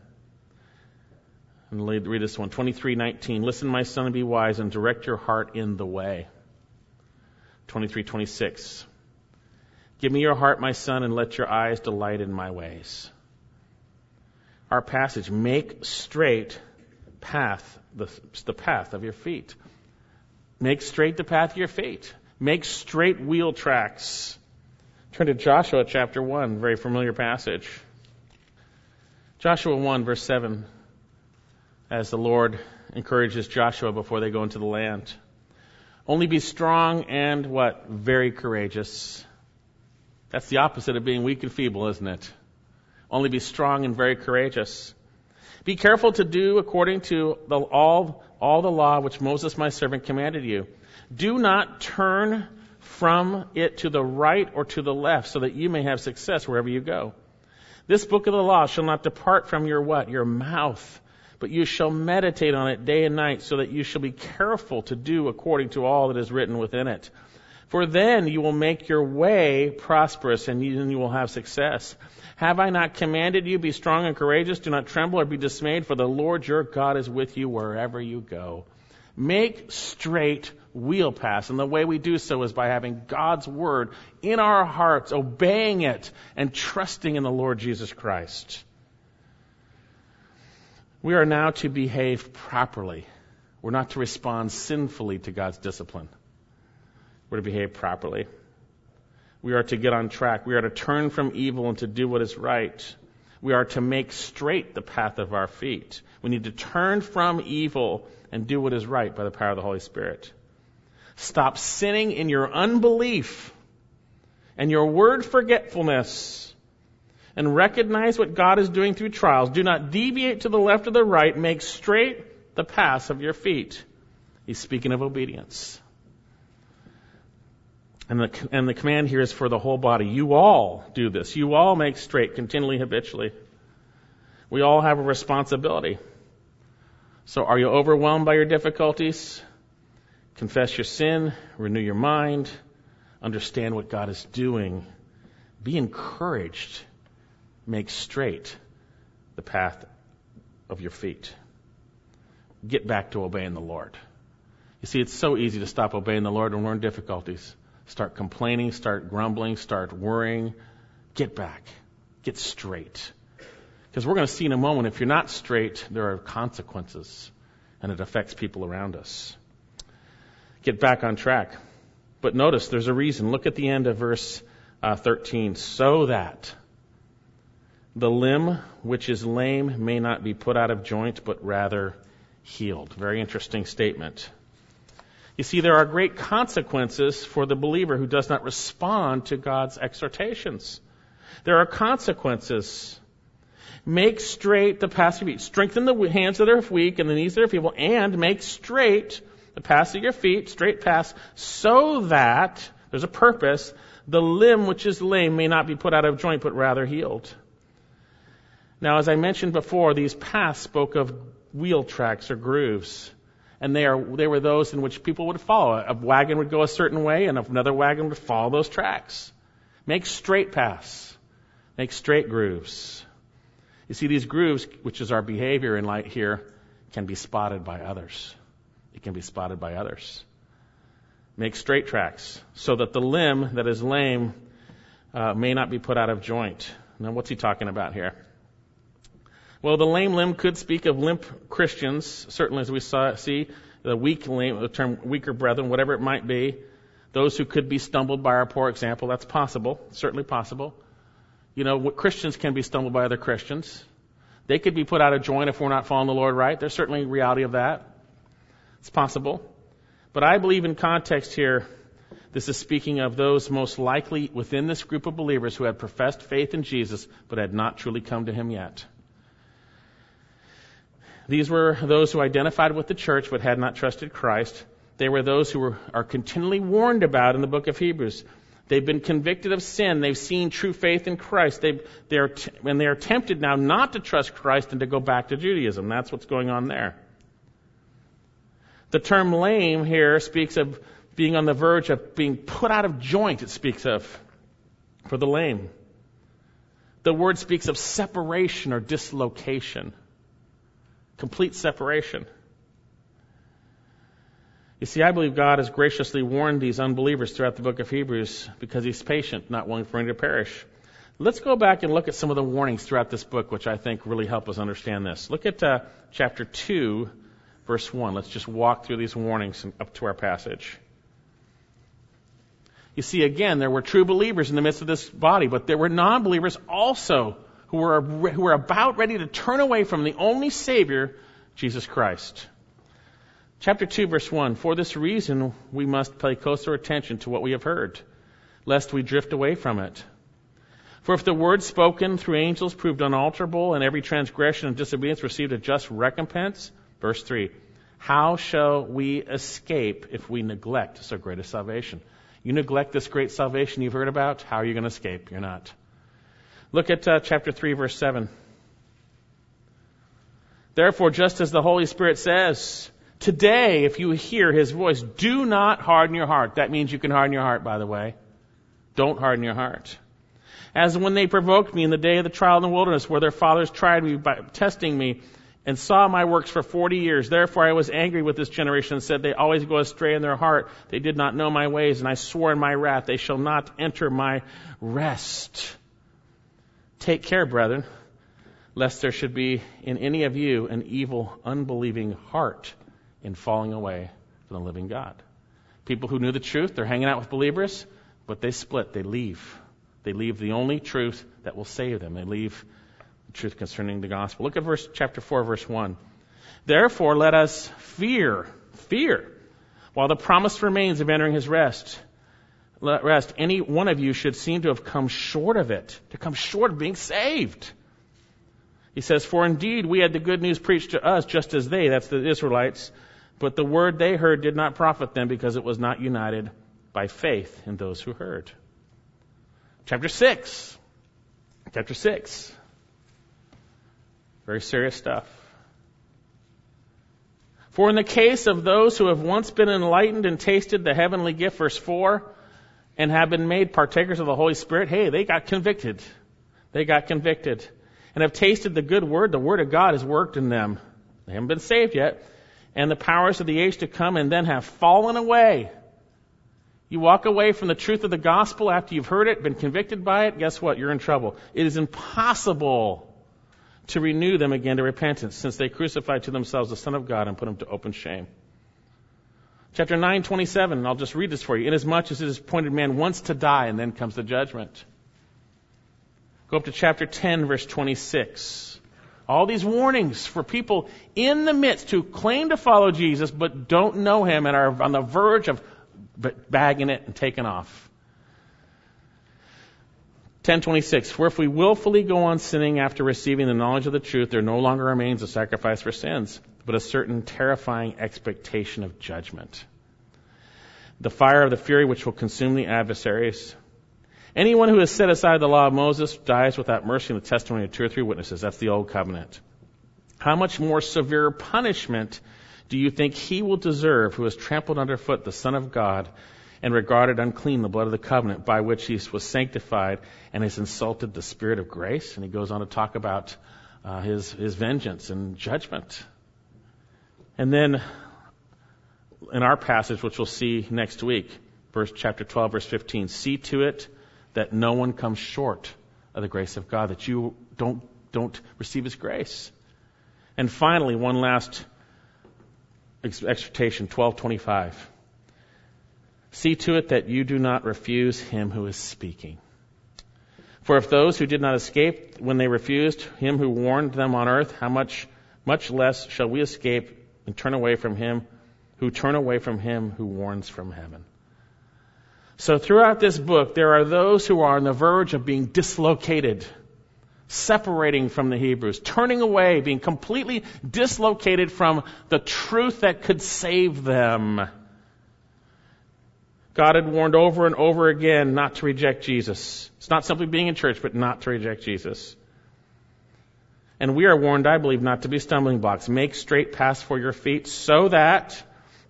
And read this one, 23:19. Listen, my son, and be wise, and direct your heart in the way. 23:26. Give me your heart, my son, and let your eyes delight in my ways. Our passage, make straight path, the, the path of your feet. Make straight the path of your feet. Make straight wheel tracks. Turn to Joshua chapter 1, very familiar passage. Joshua 1, verse 7 as the Lord encourages Joshua before they go into the land. Only be strong and what? Very courageous. That's the opposite of being weak and feeble, isn't it? Only be strong and very courageous. Be careful to do according to the, all, all the law which Moses my servant commanded you. Do not turn from it to the right or to the left so that you may have success wherever you go. This book of the law shall not depart from your what? Your mouth but you shall meditate on it day and night, so that you shall be careful to do according to all that is written within it. For then you will make your way prosperous, and you will have success. Have I not commanded you, be strong and courageous, do not tremble or be dismayed, for the Lord your God is with you wherever you go. Make straight wheel paths, and the way we do so is by having God's word in our hearts, obeying it, and trusting in the Lord Jesus Christ. We are now to behave properly. We're not to respond sinfully to God's discipline. We're to behave properly. We are to get on track. We are to turn from evil and to do what is right. We are to make straight the path of our feet. We need to turn from evil and do what is right by the power of the Holy Spirit. Stop sinning in your unbelief and your word forgetfulness and recognize what God is doing through trials. Do not deviate to the left or the right. Make straight the paths of your feet. He's speaking of obedience. And the, and the command here is for the whole body. You all do this. You all make straight continually, habitually. We all have a responsibility. So are you overwhelmed by your difficulties? Confess your sin, renew your mind, understand what God is doing. Be encouraged. Make straight the path of your feet. Get back to obeying the Lord. You see, it's so easy to stop obeying the Lord when we're in difficulties. Start complaining, start grumbling, start worrying. Get back. Get straight. Because we're going to see in a moment, if you're not straight, there are consequences, and it affects people around us. Get back on track. But notice there's a reason. Look at the end of verse uh, 13. So that the limb which is lame may not be put out of joint, but rather healed. Very interesting statement. You see, there are great consequences for the believer who does not respond to God's exhortations. There are consequences. Make straight the paths of your feet. Strengthen the hands that are weak and the knees that are feeble, and make straight the paths of your feet, straight paths, so that, there's a purpose, the limb which is lame may not be put out of joint, but rather healed. Now, as I mentioned before, these paths spoke of wheel tracks or grooves and they, are, they were those in which people would follow. A wagon would go a certain way, and another wagon would follow those tracks. Make straight paths. Make straight grooves. You see, these grooves, which is our behavior in light here, can be spotted by others. It can be spotted by others. Make straight tracks so that the limb that is lame uh, may not be put out of joint. Now, what's he talking about here? Well, the lame limb could speak of limp Christians, certainly as we saw, see, the weak limb, the term weaker brethren, whatever it might be. Those who could be stumbled by our poor example, that's possible, certainly possible. You know, Christians can be stumbled by other Christians. They could be put out of joint if we're not following the Lord right. There's certainly reality of that. It's possible. But I believe in context here, this is speaking of those most likely within this group of believers who had professed faith in Jesus but had not truly come to Him yet. These were those who identified with the church but had not trusted Christ. They were those who were, are continually warned about in the book of Hebrews. They've been convicted of sin. They've seen true faith in Christ. They, they are t- and they are tempted now not to trust Christ and to go back to Judaism. That's what's going on there. The term lame here speaks of being on the verge of being put out of joint, it speaks of for the lame. The word speaks of separation or dislocation complete separation. You see, I believe God has graciously warned these unbelievers throughout the book of Hebrews because He's patient, not willing for any to perish. Let's go back and look at some of the warnings throughout this book, which I think really help us understand this. Look at uh, chapter 2, verse 1. Let's just walk through these warnings up to our passage. You see, again, there were true believers in the midst of this body, but there were non believers also who were, who were about ready to turn away from the only Savior, Jesus Christ. Chapter 2, verse 1 For this reason, we must pay closer attention to what we have heard, lest we drift away from it. For if the word spoken through angels proved unalterable, and every transgression and disobedience received a just recompense, verse 3, how shall we escape if we neglect so great a salvation? You neglect this great salvation you've heard about, how are you going to escape? You're not. Look at uh, chapter 3, verse 7. Therefore, just as the Holy Spirit says, today, if you hear his voice, do not harden your heart. That means you can harden your heart, by the way. Don't harden your heart. As when they provoked me in the day of the trial in the wilderness, where their fathers tried me by testing me and saw my works for forty years. Therefore I was angry with this generation and said, They always go astray in their heart. They did not know my ways, and I swore in my wrath, They shall not enter my rest. Take care, brethren, lest there should be in any of you an evil, unbelieving heart in falling away from the living God. People who knew the truth, they're hanging out with believers, but they split, they leave. They leave the only truth that will save them. They leave the truth concerning the gospel. Look at verse chapter 4 verse 1. Therefore let us fear, fear While the promise remains of entering his rest, rest, any one of you should seem to have come short of it, to come short of being saved. He says, For indeed we had the good news preached to us just as they, that's the Israelites, but the word they heard did not profit them because it was not united by faith in those who heard. Chapter 6. Chapter 6. Very serious stuff. For in the case of those who have once been enlightened and tasted the heavenly gift, verse 4, and have been made partakers of the Holy Spirit, hey, they got convicted. They got convicted. And have tasted the good word. The word of God has worked in them. They haven't been saved yet. And the powers of the age to come and then have fallen away. You walk away from the truth of the gospel after you've heard it, been convicted by it, guess what? You're in trouble. It is impossible to renew them again to repentance, since they crucified to themselves the Son of God and put him to open shame. Chapter 9, 27, I'll just read this for you. Inasmuch as it is appointed man once to die, and then comes the judgment. Go up to chapter 10, verse 26. All these warnings for people in the midst who claim to follow Jesus but don't know him and are on the verge of bagging it and taking off. 1026, for if we willfully go on sinning after receiving the knowledge of the truth, there no longer remains a sacrifice for sins, but a certain terrifying expectation of judgment. The fire of the fury which will consume the adversaries. Anyone who has set aside the law of Moses dies without mercy in the testimony of two or three witnesses. That's the old covenant. How much more severe punishment do you think he will deserve who has trampled underfoot the Son of God and regarded unclean the blood of the covenant by which he was sanctified and has insulted the Spirit of grace. And he goes on to talk about uh, his, his vengeance and judgment. And then in our passage, which we'll see next week, verse chapter 12, verse 15, see to it that no one comes short of the grace of God, that you don't, don't receive his grace. And finally, one last exhortation, 1225. See to it that you do not refuse him who is speaking. For if those who did not escape when they refused him who warned them on earth, how much, much less shall we escape and turn away from him who turn away from him who warns from heaven. So throughout this book, there are those who are on the verge of being dislocated, separating from the Hebrews, turning away, being completely dislocated from the truth that could save them. God had warned over and over again not to reject Jesus. It's not simply being in church, but not to reject Jesus. And we are warned, I believe, not to be stumbling blocks. Make straight paths for your feet so that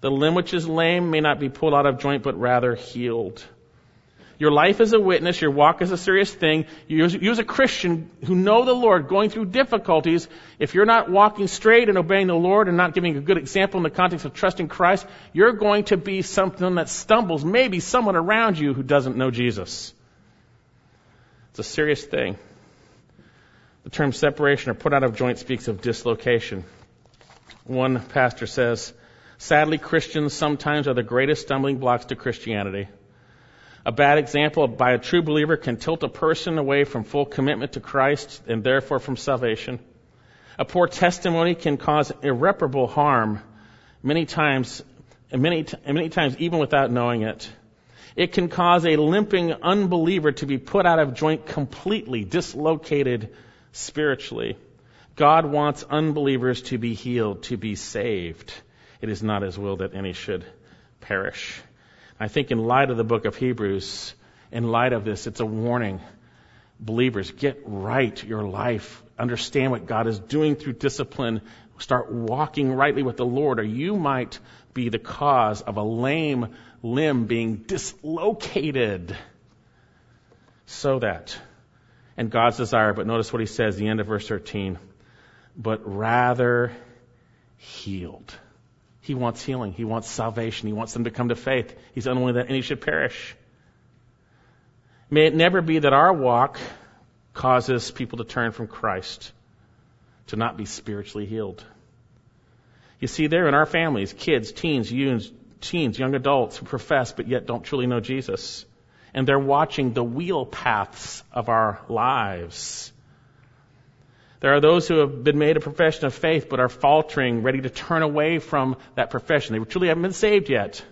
the limb which is lame may not be pulled out of joint, but rather healed. Your life is a witness. Your walk is a serious thing. You as, a Christian who know the Lord going through difficulties, if you're not walking straight and obeying the Lord and not giving a good example in the context of trusting Christ, you're going to be something that stumbles maybe someone around you who doesn't know Jesus. It's a serious thing. The term separation or put out of joint speaks of dislocation. One pastor says, sadly, Christians sometimes are the greatest stumbling blocks to Christianity. A bad example by a true believer can tilt a person away from full commitment to Christ and therefore from salvation. A poor testimony can cause irreparable harm many times, many, many times even without knowing it. It can cause a limping unbeliever to be put out of joint completely, dislocated spiritually. God wants unbelievers to be healed, to be saved. It is not his will that any should perish. I think in light of the book of Hebrews, in light of this, it's a warning. Believers, get right your life. Understand what God is doing through discipline. Start walking rightly with the Lord, or you might be the cause of a lame limb being dislocated. So that, and God's desire, but notice what he says, the end of verse 13, but rather healed. He wants healing. He wants salvation. He wants them to come to faith. He's unwilling that any should perish. May it never be that our walk causes people to turn from Christ, to not be spiritually healed. You see, there in our families, kids, teens, youths, teens, young adults who profess but yet don't truly know Jesus. And they're watching the wheel paths of our lives. There are those who have been made a profession of faith but are faltering, ready to turn away from that profession. They truly haven't been saved yet.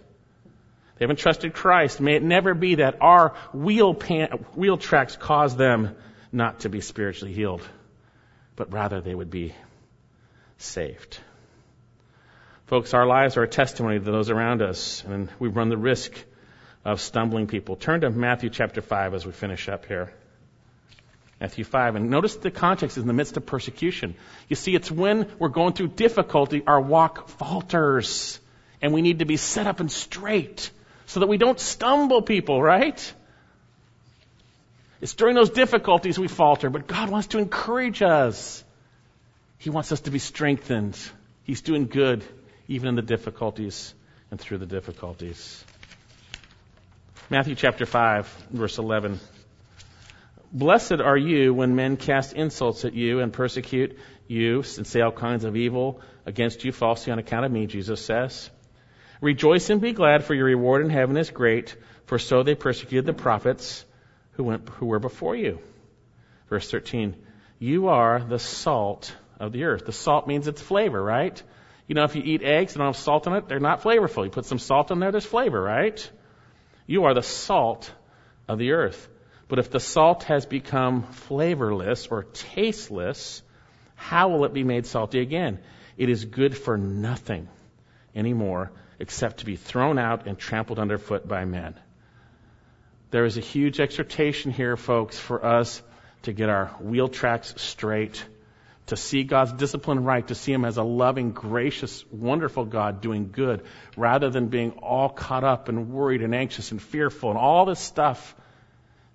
They haven't trusted Christ. May it never be that our wheel, pan, wheel tracks cause them not to be spiritually healed, but rather they would be saved. Folks, our lives are a testimony to those around us, and we run the risk of stumbling people. Turn to Matthew chapter 5 as we finish up here. Matthew 5. And notice the context is in the midst of persecution. You see, it's when we're going through difficulty, our walk falters. And we need to be set up and straight so that we don't stumble people, right? It's during those difficulties we falter, but God wants to encourage us. He wants us to be strengthened. He's doing good even in the difficulties and through the difficulties. Matthew chapter 5, verse 11. Blessed are you when men cast insults at you and persecute you and say all kinds of evil against you falsely on account of me, Jesus says. Rejoice and be glad, for your reward in heaven is great, for so they persecuted the prophets who went who were before you. Verse 13. You are the salt of the earth. The salt means it's flavor, right? You know, if you eat eggs and don't have salt in it, they're not flavorful. You put some salt in there, there's flavor, right? You are the salt of the earth. But if the salt has become flavorless or tasteless, how will it be made salty again? It is good for nothing anymore except to be thrown out and trampled underfoot by men. There is a huge exhortation here, folks, for us to get our wheel tracks straight, to see God's discipline right, to see Him as a loving, gracious, wonderful God doing good, rather than being all caught up and worried and anxious and fearful and all this stuff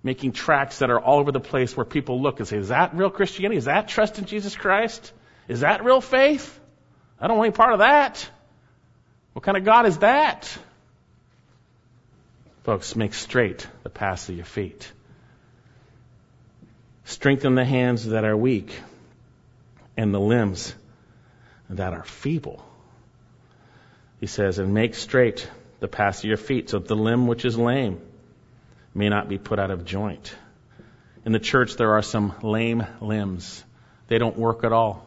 making tracks that are all over the place where people look and say, is that real Christianity? Is that trust in Jesus Christ? Is that real faith? I don't want any part of that. What kind of God is that? Folks, make straight the paths of your feet. Strengthen the hands that are weak and the limbs that are feeble. He says, and make straight the paths of your feet so that the limb which is lame may not be put out of joint. In the church, there are some lame limbs. They don't work at all.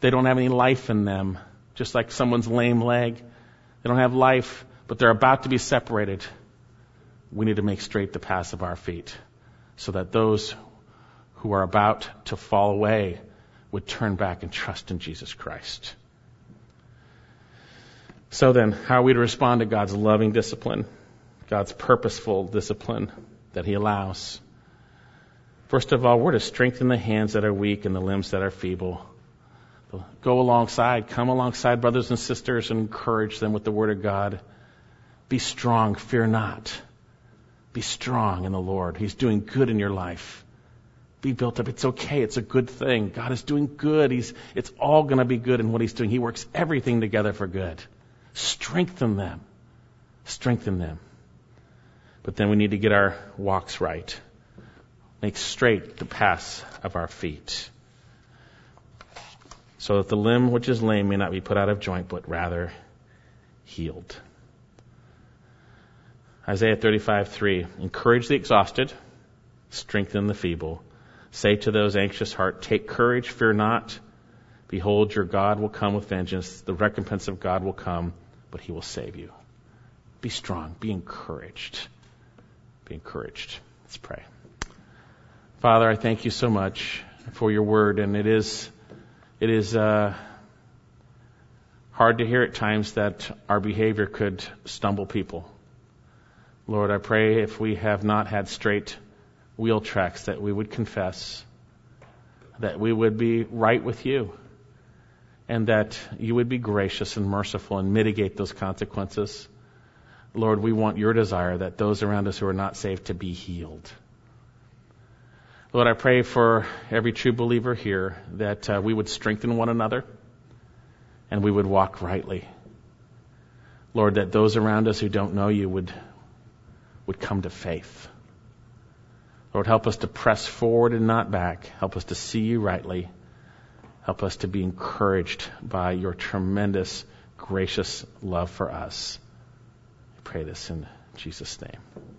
They don't have any life in them, just like someone's lame leg. They don't have life, but they're about to be separated. We need to make straight the paths of our feet so that those who are about to fall away would turn back and trust in Jesus Christ. So then, how are we to respond to God's loving discipline? God's purposeful discipline that He allows. First of all, we're to strengthen the hands that are weak and the limbs that are feeble. Go alongside, come alongside brothers and sisters and encourage them with the Word of God. Be strong, fear not. Be strong in the Lord. He's doing good in your life. Be built up. It's okay. It's a good thing. God is doing good. He's, it's all going to be good in what He's doing. He works everything together for good. Strengthen them. Strengthen them. But then we need to get our walks right. Make straight the paths of our feet. So that the limb which is lame may not be put out of joint, but rather healed. Isaiah 35:3 Encourage the exhausted, strengthen the feeble. Say to those anxious heart, Take courage, fear not. Behold, your God will come with vengeance. The recompense of God will come, but he will save you. Be strong, be encouraged be encouraged. Let's pray. Father, I thank you so much for your word, and it is it is uh, hard to hear at times that our behavior could stumble people. Lord, I pray if we have not had straight wheel tracks, that we would confess, that we would be right with you, and that you would be gracious and merciful and mitigate those consequences. Lord, we want your desire that those around us who are not saved to be healed. Lord, I pray for every true believer here that uh, we would strengthen one another and we would walk rightly. Lord, that those around us who don't know you would, would come to faith. Lord, help us to press forward and not back. Help us to see you rightly. Help us to be encouraged by your tremendous, gracious love for us I pray this in Jesus' name.